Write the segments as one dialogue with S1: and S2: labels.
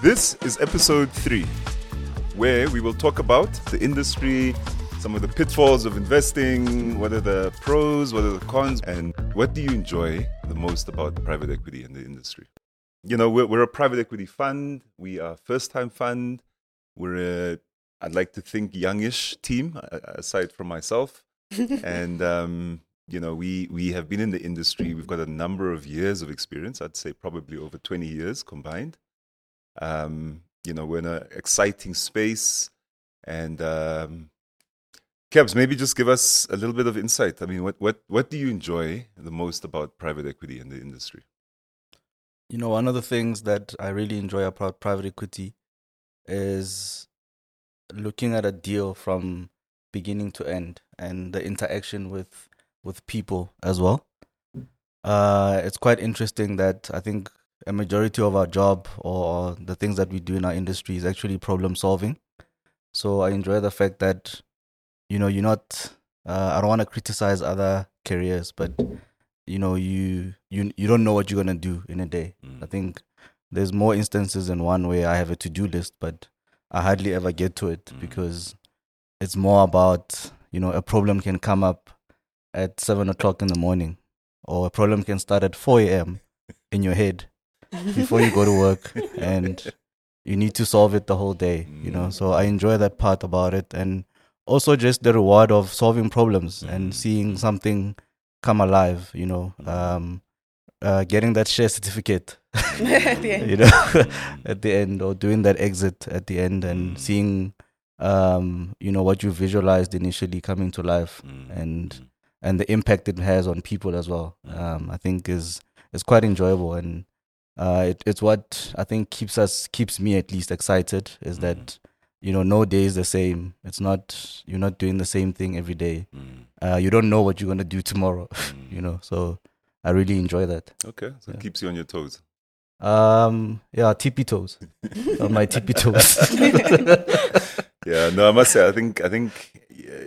S1: This is episode three, where we will talk about the industry, some of the pitfalls of investing, what are the pros, what are the cons, and what do you enjoy the most about private equity in the industry. You know, we're, we're a private equity fund, we are a first time fund, we're a, I'd like to think, youngish team, aside from myself. and, um, you know, we, we have been in the industry, we've got a number of years of experience, I'd say probably over 20 years combined. Um, you know, we're in an exciting space. And um, Kebs, maybe just give us a little bit of insight. I mean, what, what, what do you enjoy the most about private equity in the industry?
S2: You know, one of the things that I really enjoy about private equity is looking at a deal from beginning to end and the interaction with with people as well. Uh, it's quite interesting that I think a majority of our job or the things that we do in our industry is actually problem solving. So I enjoy the fact that, you know, you're not. Uh, I don't want to criticize other careers, but you know, you you you don't know what you're gonna do in a day. Mm. I think there's more instances than one where I have a to-do list, but I hardly ever get to it mm. because it's more about you know a problem can come up at seven o'clock in the morning, or a problem can start at four a.m. in your head, before you go to work and you need to solve it the whole day you know? So i enjoy that part about it and also just the reward of solving problems and mm. seeing something come alive you know? Mm. um, uh, getting that share certificate you know? Mm. at the end or doing that exit at the end and seeing um, you know what you visualized initially coming to life and and the impact it has on people as well um, i think is is quite enjoyable and uh, it, it's what I think keeps us keeps me at least excited is mm. that you know no day is the same. It's not you're not doing the same thing every day. Mm. Uh, you don't know what you're gonna do tomorrow. Mm. you know, so I really enjoy that.
S1: Okay, so yeah. it keeps you on your toes.
S2: Um, yeah, tippy toes on my tippy toes.
S1: yeah, no, I must say, I think I think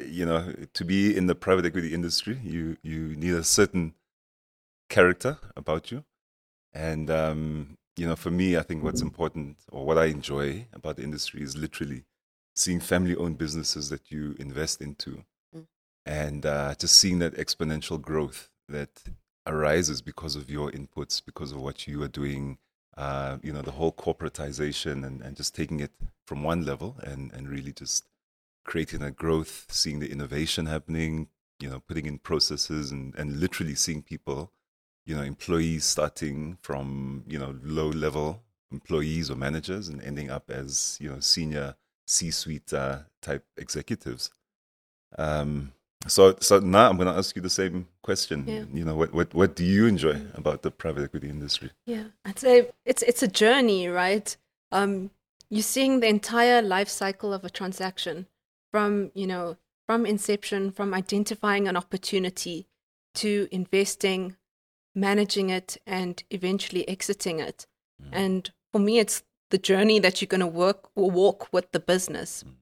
S1: you know to be in the private equity industry, you you need a certain character about you and um, you know, for me, I think what's important or what I enjoy about the industry is literally seeing family-owned businesses that you invest into, mm. and uh, just seeing that exponential growth that arises because of your inputs, because of what you are doing. Uh, you know, the whole corporatization and, and just taking it from one level and, and really just creating that growth, seeing the innovation happening, you know, putting in processes and, and literally seeing people you know, employees starting from, you know, low level employees or managers and ending up as, you know, senior C-suite uh, type executives. Um, so, so now I'm going to ask you the same question. Yeah. You know, what, what, what do you enjoy mm. about the private equity industry?
S3: Yeah, I'd say it's, it's a journey, right? Um, you're seeing the entire life cycle of a transaction from, you know, from inception, from identifying an opportunity to investing, managing it and eventually exiting it. Mm. And for me, it's the journey that you're going to work or walk with the business. Mm.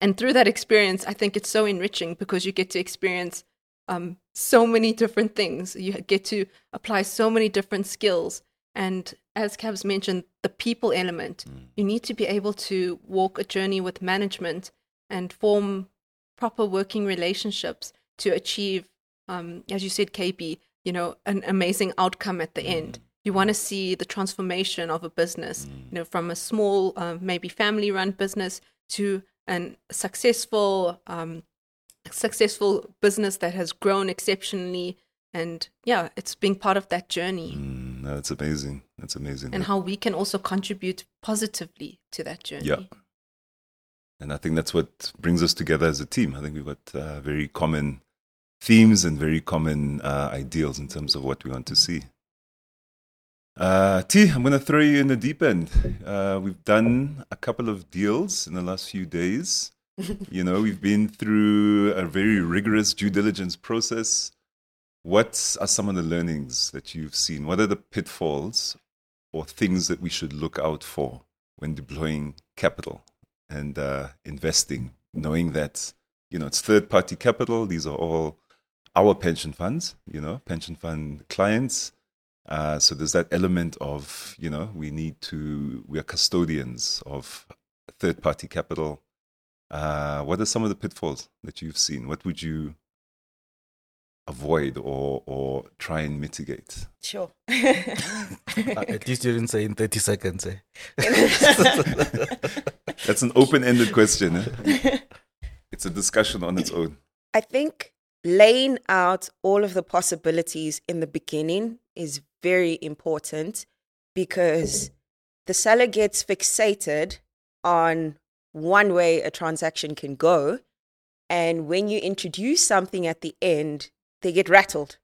S3: And through that experience, I think it's so enriching because you get to experience um, so many different things. You get to apply so many different skills. And as Cavs mentioned, the people element, mm. you need to be able to walk a journey with management and form proper working relationships to achieve, um, as you said, KP, you know an amazing outcome at the mm. end. You want to see the transformation of a business mm. you know from a small uh, maybe family run business to an successful um, successful business that has grown exceptionally. And yeah it's being part of that journey.
S1: Mm, that's amazing. That's amazing.
S3: And how we can also contribute positively to that journey.
S1: Yeah and i think that's what brings us together as a team. I think we've got uh, very common themes and very common uh, ideals in terms of what we want to see. Uh, T, I'm going to throw you in the deep end. Uh, we've done a couple of deals in the last few days. you know, we've been through a very rigorous due diligence process. What are some of the learnings that you've seen? What are the pitfalls or things that we should look out for when deploying capital and uh, investing, knowing that you know it's third party capital? These are all our pension funds, you know, pension fund clients. Uh, so there's that element of you know we need to we are custodians of third party capital. Uh, what are some of the pitfalls that you've seen? What would you avoid or or try and mitigate?
S4: Sure.
S2: Uh, At least you didn't say in 30 seconds. Eh?
S1: That's an open ended question. Eh? It's a discussion on its own.
S4: I think laying out all of the possibilities in the beginning is very important because the seller gets fixated on one way a transaction can go. And when you introduce something at the end, they get rattled.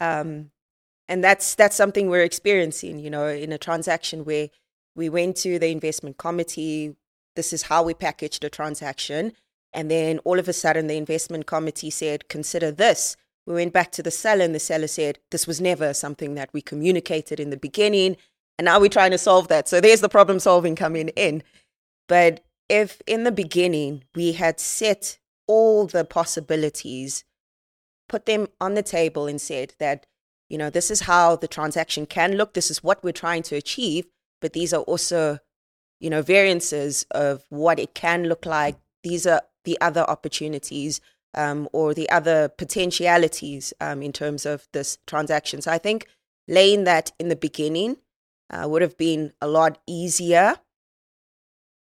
S4: Um, and that's that's something we're experiencing, you know, in a transaction where we went to the investment committee. This is how we packaged the transaction. And then all of a sudden, the investment committee said, consider this. We went back to the seller, and the seller said, this was never something that we communicated in the beginning. And now we're trying to solve that. So there's the problem solving coming in. But if in the beginning we had set all the possibilities, put them on the table, and said that, you know, this is how the transaction can look, this is what we're trying to achieve, but these are also, you know, variances of what it can look like. These are the other opportunities um, or the other potentialities um, in terms of this transaction. So I think laying that in the beginning uh, would have been a lot easier,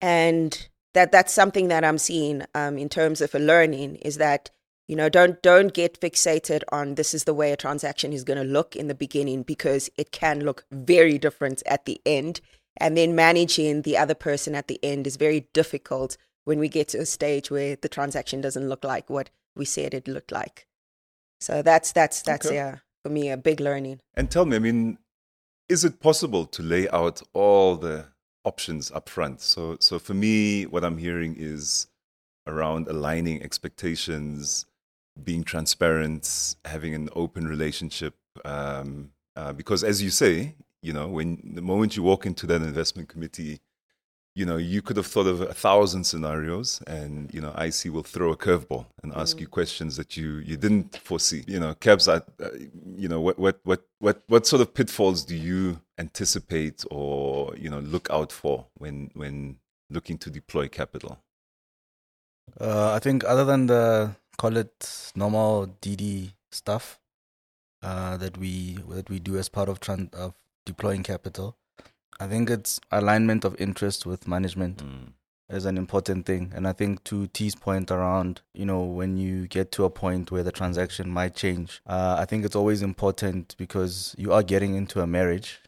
S4: and that that's something that I'm seeing um, in terms of a learning is that you know don't don't get fixated on this is the way a transaction is going to look in the beginning because it can look very different at the end and then managing the other person at the end is very difficult when we get to a stage where the transaction doesn't look like what we said it looked like. So that's that's that's
S1: Okay.
S4: yeah for me a big learning.
S1: And tell me, I mean, is it possible to lay out all the options up front? So, so for me, what I'm hearing is around aligning expectations, being transparent, having an open relationship. Um, uh, because, as you say, you know, when the moment you walk into that investment committee, you know, you could have thought of a thousand scenarios, and you know, IC will throw a curveball and ask you questions that you you didn't foresee. You know, Cabs, uh, you know, what what what what what sort of pitfalls do you anticipate or you know look out for when when looking to deploy capital?
S2: Uh, I think other than the call it normal DD stuff uh, that we that we do as part of of deploying capital, I think it's alignment of interest with management is an important thing. And I think to T's point around, you know, when you get to a point where the transaction might change, uh, I think it's always important because you are getting into a marriage.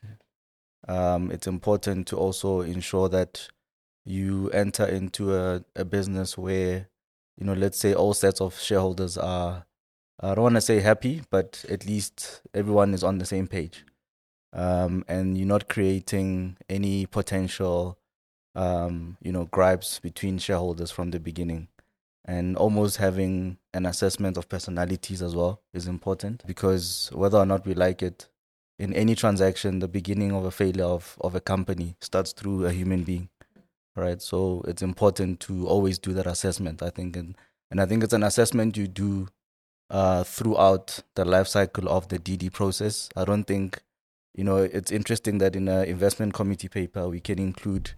S2: Um, it's important to also ensure that you enter into a, a business where, you know, let's say all sets of shareholders are, I don't want to say happy, but at least everyone is on the same page. Um, and you're not creating any potential um, you know, gripes between shareholders from the beginning. And almost having an assessment of personalities as well is important because whether or not we like it, in any transaction, the beginning of a failure of, of a company starts through a human being. Right. So it's important to always do that assessment, I think. And, and I think it's an assessment you do uh, throughout the life cycle of the DD process. I don't think, you know, it's interesting that in an investment committee paper, we can include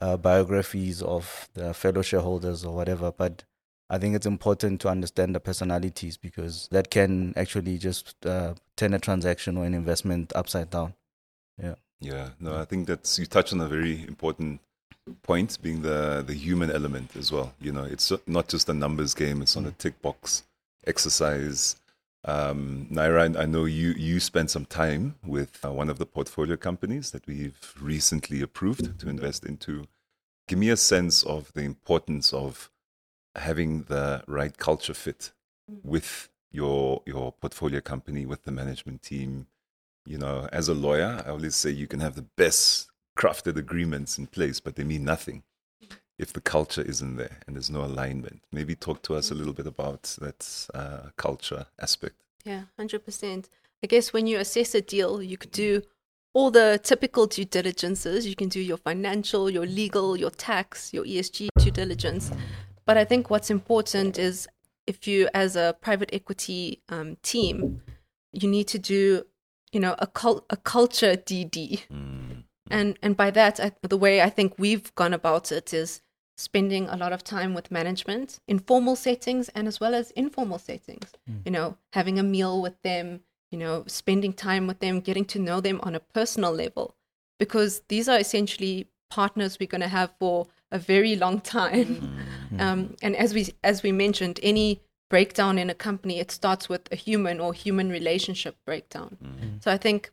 S2: uh, biographies of the fellow shareholders or whatever. But I think it's important to understand the personalities because that can actually just uh, turn a transaction or an investment upside down.
S1: Yeah, Yeah. no, I think that's you touch on a very important point, being the the human element as well. You know, it's not just a numbers game; it's not a tick box exercise. Um, Naira, I know you you spent some time with uh, one of the portfolio companies that we've recently approved to invest into. Give me a sense of the importance of having the right culture fit with your your portfolio company, with the management team, you know, as a lawyer, I always say you can have the best crafted agreements in place, but they mean nothing if the culture isn't there and there's no alignment. Maybe talk to us a little bit about that uh, culture aspect.
S3: Yeah, 100%. I guess when you assess a deal, you could do all the typical due diligences. You can do your financial, your legal, your tax, your ESG due diligence. But I think what's important is if you, as a private equity um, team, you need to do you know, a cul- a culture DD.
S1: Mm.
S3: And and by that, I, the way I think we've gone about it is spending a lot of time with management in formal settings and as well as informal settings. Hmm. You know, having a meal with them, you know, spending time with them, getting to know them on a personal level, because these are essentially partners we're going to have for a very long time. Hmm. Um, and as we as we mentioned, any breakdown in a company it starts with a human or human relationship breakdown. Hmm. So I think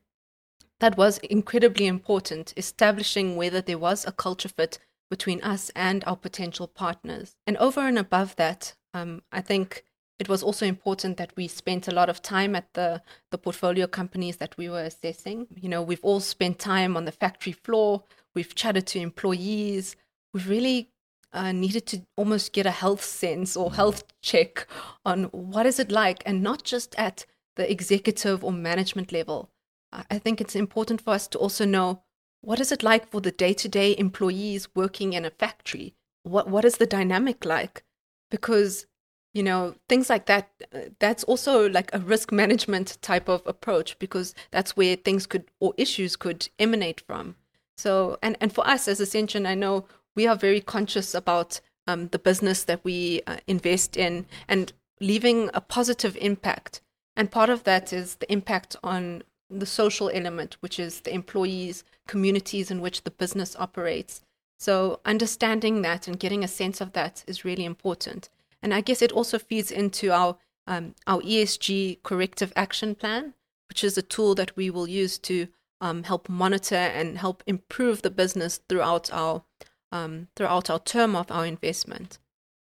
S3: that was incredibly important, establishing whether there was a culture fit between us and our potential partners. And over and above that, um, I think it was also important that we spent a lot of time at the, the portfolio companies that we were assessing. You know, we've all spent time on the factory floor, we've chatted to employees, we've really uh, needed to almost get a health sense or health check on what is it like, and not just at the executive or management level. I I think it's important for us to also know what is it like for the day-to-day employees working in a factory. What what is the dynamic like? Because you know things like that. uh, That's also like a risk management type of approach because that's where things could or issues could emanate from. So and and for us as Ascension, I know we are very conscious about um, the business that we uh, invest in and leaving a positive impact. And part of that is the impact on the social element, which is the employees, communities in which the business operates. So understanding that and getting a sense of that is really important. And I guess it also feeds into our um, our ESG corrective action plan, which is a tool that we will use to um, help monitor and help improve the business throughout our um, throughout our term of our investment.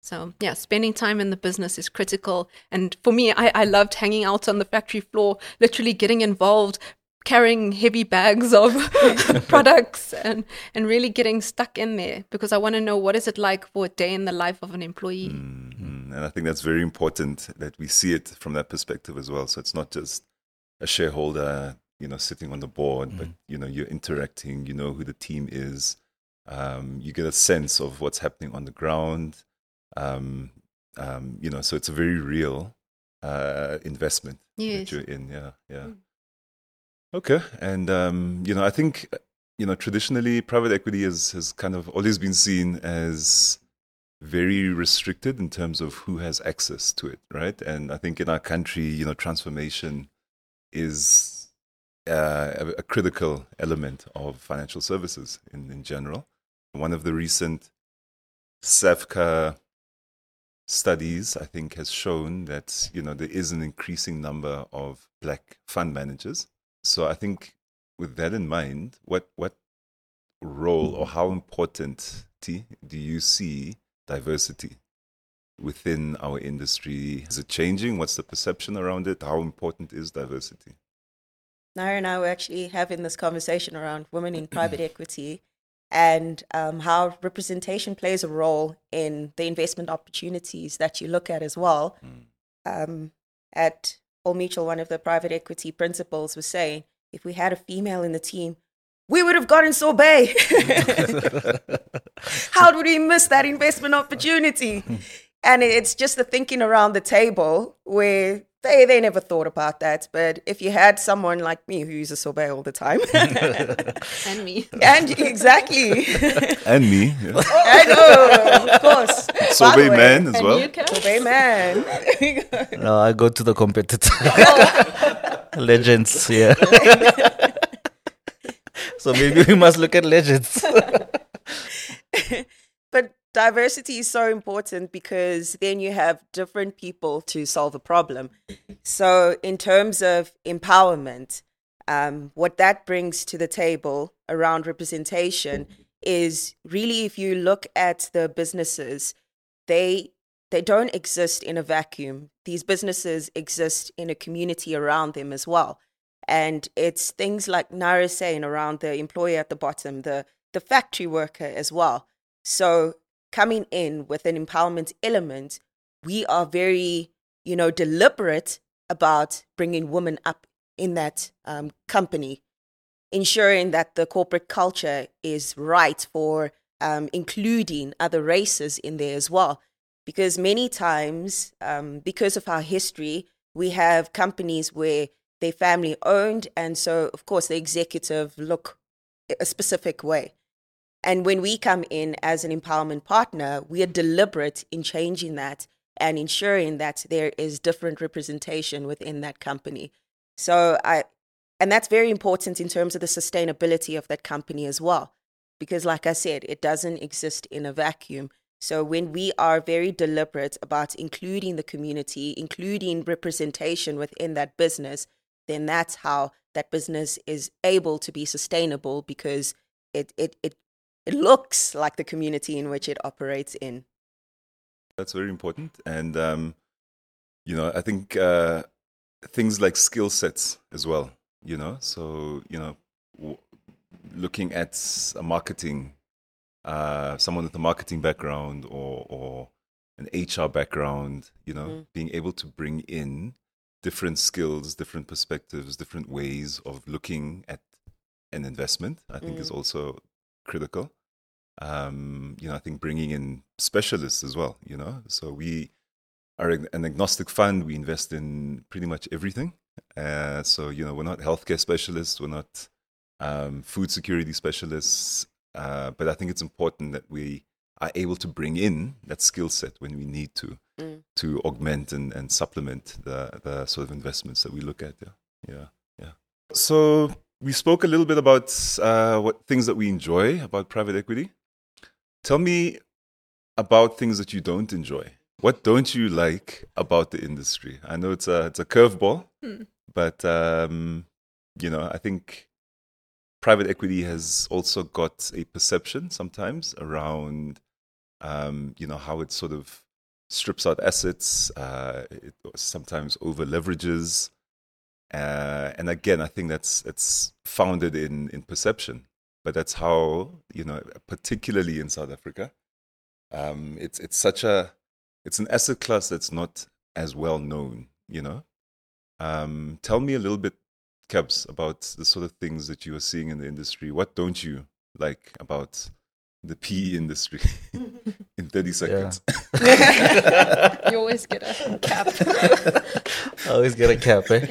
S3: So yeah, spending time in the business is critical. And for me, I, I loved hanging out on the factory floor, literally getting involved, carrying heavy bags of products and, and really getting stuck in there because I want to know what is it like for a day in the life of an employee.
S1: Mhm. And I think that's very important that we see it from that perspective as well. So it's not just a shareholder, you know, sitting on the board, but you know, you're interacting. You know who the team is. Um, you get a sense of what's happening on the ground. Um, um, you know, so it's a very real uh, investment
S3: Yes.
S1: that you're in. Yeah, yeah.
S3: Mm.
S1: Okay, and um, you know, I think you know traditionally private equity has has kind of always been seen as very restricted in terms of who has access to it, right? And I think in our country, you know, transformation is uh, a, a critical element of financial services in, in general. One of the recent SAVCA studies, I think, has shown that you know there is an increasing number of black fund managers. So I think, with that in mind, what what role or how important T, do you see diversity within our industry? Is it changing? What's the perception around it? How important is diversity?
S4: Naira and I were actually having this conversation around women in private equity and um, how representation plays a role in the investment opportunities that you look at as well. Um, at Old Mutual, one of the private equity principals was saying, if we had a female in the team, we would have gotten sorbet. How would we miss that investment opportunity? and it's just the thinking around the table where they, they never thought about that. But if you had someone like me who uses sorbet all the time,
S3: And me.
S4: and exactly,
S1: And me, yeah.
S4: Oh, I know, of course, By the
S1: sorbet
S4: way,
S1: man as well.
S3: you, Kat?
S4: sorbet man.
S2: No, I go to the competitor. Oh. legends, yeah. so maybe we must look at legends.
S4: but diversity is so important because then you have different people to solve a problem. So, in terms of empowerment, um, what that brings to the table around representation is really if you look at the businesses, they they don't exist in a vacuum. These businesses exist in a community around them as well. And it's things like Naira saying around the employee at the bottom, the the factory worker as well. So coming in with an empowerment element, we are very, you know, deliberate about bringing women up in that um, company, ensuring that the corporate culture is right for um, including other races in there as well. Because many times, um, because of our history, we have companies where they're family owned, and so of course the executive look a specific way. And when we come in as an empowerment partner, we are deliberate in changing that and ensuring that there is different representation within that company. So I and that's very important in terms of the sustainability of that company as well. Because like I said, it doesn't exist in a vacuum. So when we are very deliberate about including the community, including representation within that business, then that's how that business is able to be sustainable because it it it, it looks like the community in which it operates in.
S1: That's very important, and um, you know, I think uh, things like skill sets as well. You know, so you know, w- looking at a marketing, uh, someone with a marketing background or or an HR background, you know,
S4: Mm.
S1: being able to bring in different skills, different perspectives, different ways of looking at an investment, I think is
S4: Mm.
S1: also critical. Um, you know, I think bringing in specialists as well, you know, so we are an agnostic fund. We invest in pretty much everything. Uh, so, you know, we're not healthcare specialists, we're not um, food security specialists, uh, but I think it's important that we are able to bring in that skill set when we need to
S4: Mm.
S1: to augment and, and supplement the, the sort of investments that we look at. Yeah, yeah, yeah. So we spoke a little bit about uh, what things that we enjoy about private equity. Tell me about things that you don't enjoy. What don't you like about the industry? I know it's a it's a curveball,
S3: Hmm.
S1: but um, you know I think private equity has also got a perception sometimes around um, you know how it sort of strips out assets, uh, it sometimes over leverages, uh, and again I think that's that's founded in in perception, but that's how you know particularly in South Africa, um, it's it's such a it's an asset class that's not as well known, you know. Um, tell me a little bit, Kebs, about the sort of things that you are seeing in the industry. What don't you like about the PE industry in 30 seconds?
S3: you always get a cap.
S2: I always get a cap, eh?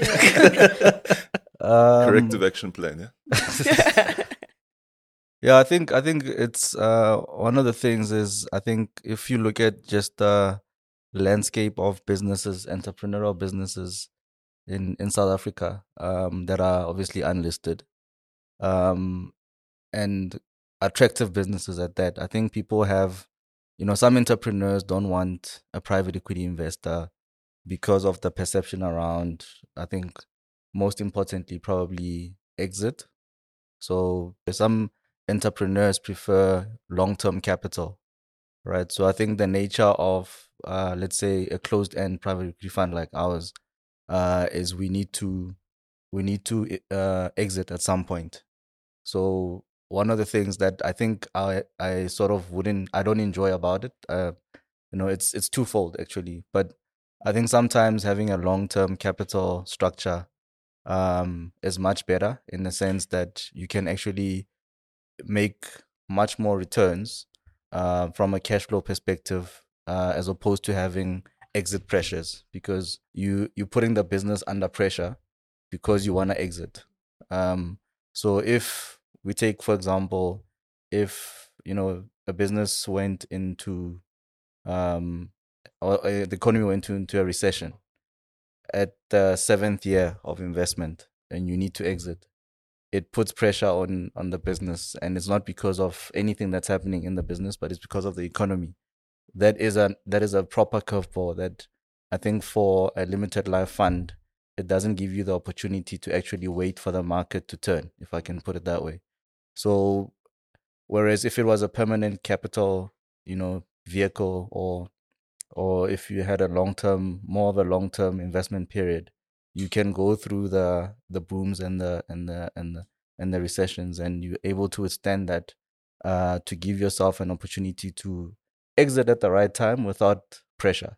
S2: um,
S1: Corrective action plan, yeah?
S2: Yeah, I think I think it's uh one of the things is I think if you look at just the landscape of businesses, entrepreneurial businesses in in South Africa, um, that are obviously unlisted, um, and attractive businesses at that. I think people have, you know, some entrepreneurs don't want a private equity investor because of the perception around. I think most importantly, probably exit. So some entrepreneurs prefer long-term capital, right? So I think the nature of, uh, let's say, a closed-end private equity fund like ours, uh, is we need to we need to uh, exit at some point. So one of the things that I think I I sort of wouldn't I don't enjoy about it, uh, you know, it's it's twofold actually. But I think sometimes having a long-term capital structure um, is much better in the sense that you can actually make much more returns uh, from a cash flow perspective uh, as opposed to having exit pressures because you you're putting the business under pressure because you want to exit. Um, so if we take, for example, if you know a business went into um, or uh, the economy went into, a recession at the seventh year of investment and you need to exit it puts pressure on on the business. And it's not because of anything that's happening in the business but it's because of the economy. That is a that is a proper curveball that i think for a limited life fund it doesn't give you the opportunity to actually wait for the market to turn if i can put it that way so whereas if it was a permanent capital you know vehicle or or if you had a long term more of a long term investment period you can go through the the booms and the and the and the and the recessions and you're able to withstand that uh to give yourself an opportunity to exit at the right time without pressure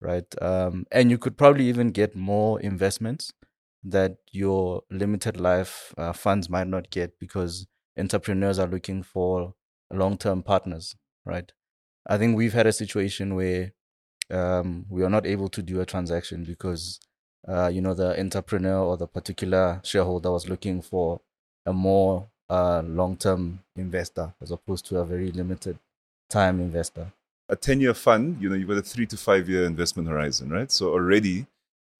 S2: right? Um and you could probably even get more investments that your limited life uh, funds might not get because entrepreneurs are looking for long-term partners right i think we've had a situation where um we are not able to do a transaction because uh, you know, the entrepreneur or the particular shareholder was looking for a more uh, long-term investor as opposed to a very limited time investor.
S1: A 10 year fund, you know, you've got a three to five year investment horizon, right? So already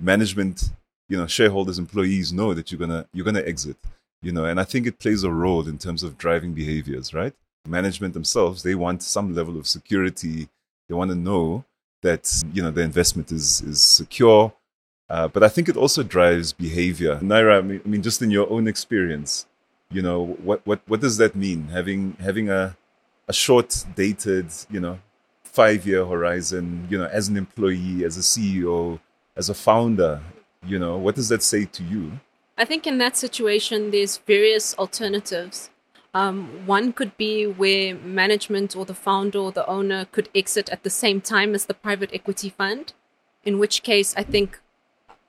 S1: management, you know, shareholders, employees know that you're gonna you're gonna exit, you know, and I think it plays a role in terms of driving behaviors, right? Management themselves, they want some level of security. They want to know that you know the investment is is secure. Uh, but I think it also drives behavior. Naira, I mean, I mean, just in your own experience, you know, what, what, what does that mean? Having, having a, a short dated, you know, five year horizon, you know, as an employee, as a CEO, as a founder, you know, what does that say to you?
S3: I think in that situation, there's various alternatives. Um, one could be where management or the founder or the owner could exit at the same time as the private equity fund, in which case I think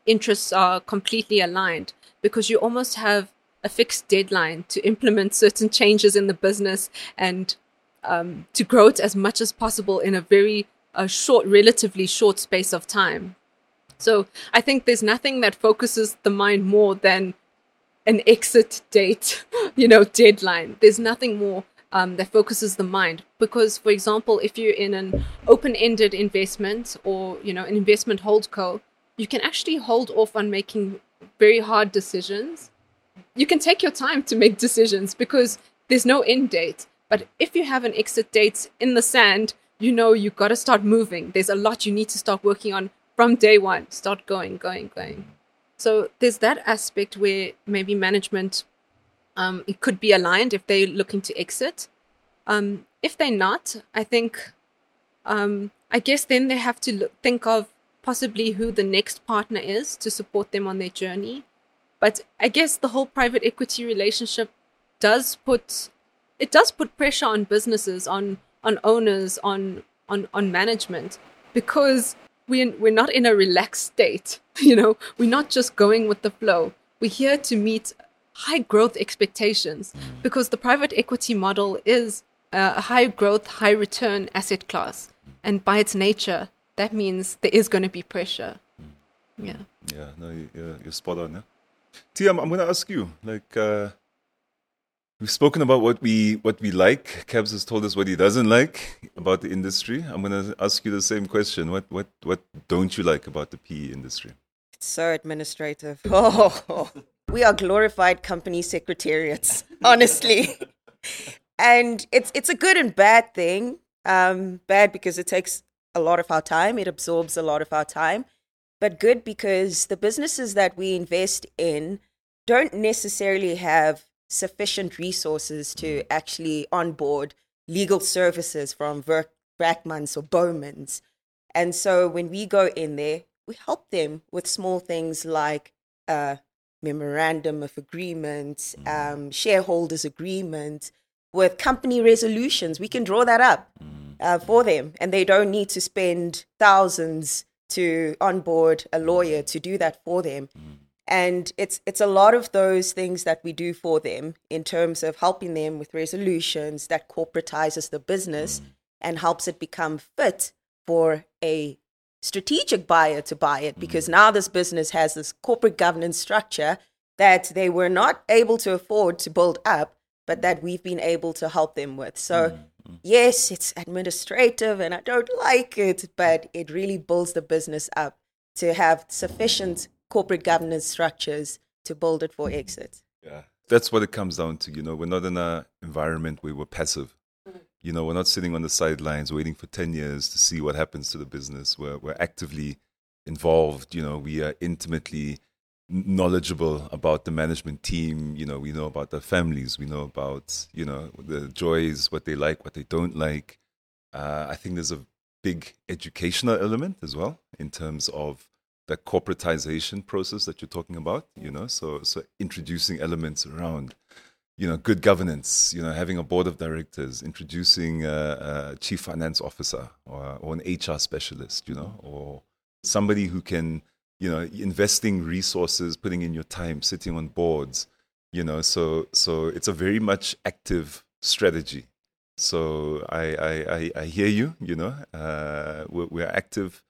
S3: interests are completely aligned because you almost have a fixed deadline to implement certain changes in the business and um, to grow it as much as possible in a very uh, short, relatively short space of time. So I think there's nothing that focuses the mind more than an exit date, you know, deadline. There's nothing more um, that focuses the mind because, for example, if you're in an open-ended investment or you know an investment holdco, you can actually hold off on making very hard decisions you can take your time to make decisions because there's no end date. But if you have an exit date in the sand, you know you've got to start moving. There's a lot you need to start working on from day one. Start going, going, going. So there's that aspect where maybe management um, it could be aligned if they're looking to exit. Um, if they're not, I think um, I guess then they have to look, think of possibly who the next partner is to support them on their journey. But I guess the whole private equity relationship does put it does put pressure on businesses, on on owners, on on on management because we're we're not in a relaxed state. You know, we're not just going with the flow. We're here to meet high growth expectations mm. because the private equity model is a high growth, high return asset class, mm. and by its nature, that means there is going to be pressure. Mm. Yeah.
S1: Yeah, no, you're, you're spot on. Yeah? Tia, I'm, I'm going to ask you. Like, uh, we've spoken about what we what we like. Cabs has told us what he doesn't like about the industry. I'm going to ask you the same question. What what what don't you like about the PE industry?
S4: It's so administrative. Oh, we are glorified company secretariats, honestly. and it's it's a good and bad thing. Um, bad because it takes a lot of our time. It absorbs a lot of our time but good because the businesses that we invest in don't necessarily have sufficient resources to actually onboard legal services from Ver- Brackmans or Bowmans. And so when we go in there, we help them with small things like a memorandum of agreement, mm. um, shareholders agreement, with company resolutions. We can draw that up mm. uh, for them, and they don't need to spend thousands to onboard a lawyer to do that for them. Mm. And it's it's a lot of those things that we do for them in terms of helping them with resolutions that corporatizes the business mm. and helps it become fit for a strategic buyer to buy it because mm. now this business has this corporate governance structure that they were not able to afford to build up, but that we've been able to help them with. So mm yes, it's administrative and I don't like it, but it really builds the business up to have sufficient corporate governance structures to build it for exit.
S1: Yeah, that's what it comes down to. You know, we're not in an environment where we're passive. You know, we're not sitting on the sidelines waiting for 10 years to see what happens to the business. We're, we're actively involved. You know, we are intimately knowledgeable about the management team. You know, we know about their families. We know about you know the joys, what they like, what they don't like. Uh, I think there's a big educational element as well in terms of the corporatization process that you're talking about. You know, so so introducing elements around. You know, good governance. You know, having a board of directors, introducing a, a chief finance officer or, or an HR specialist. You know, or somebody who can you know investing resources putting in your time sitting on boards you know so so it's a very much active strategy so i i i, I hear you you know uh, we're, we're active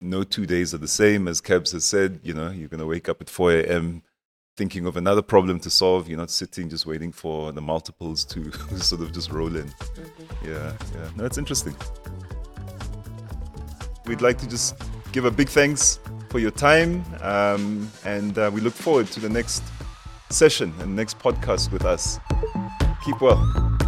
S1: no two days are the same. As Kebs has said, you know, you're going to wake up at 4 a.m. thinking of another problem to solve. You're not sitting just waiting for the multiples to sort of just roll in. Yeah, yeah. No, it's interesting. We'd like to just give a big thanks for your time, um, and uh, we look forward to the next session and next podcast with us. Keep well.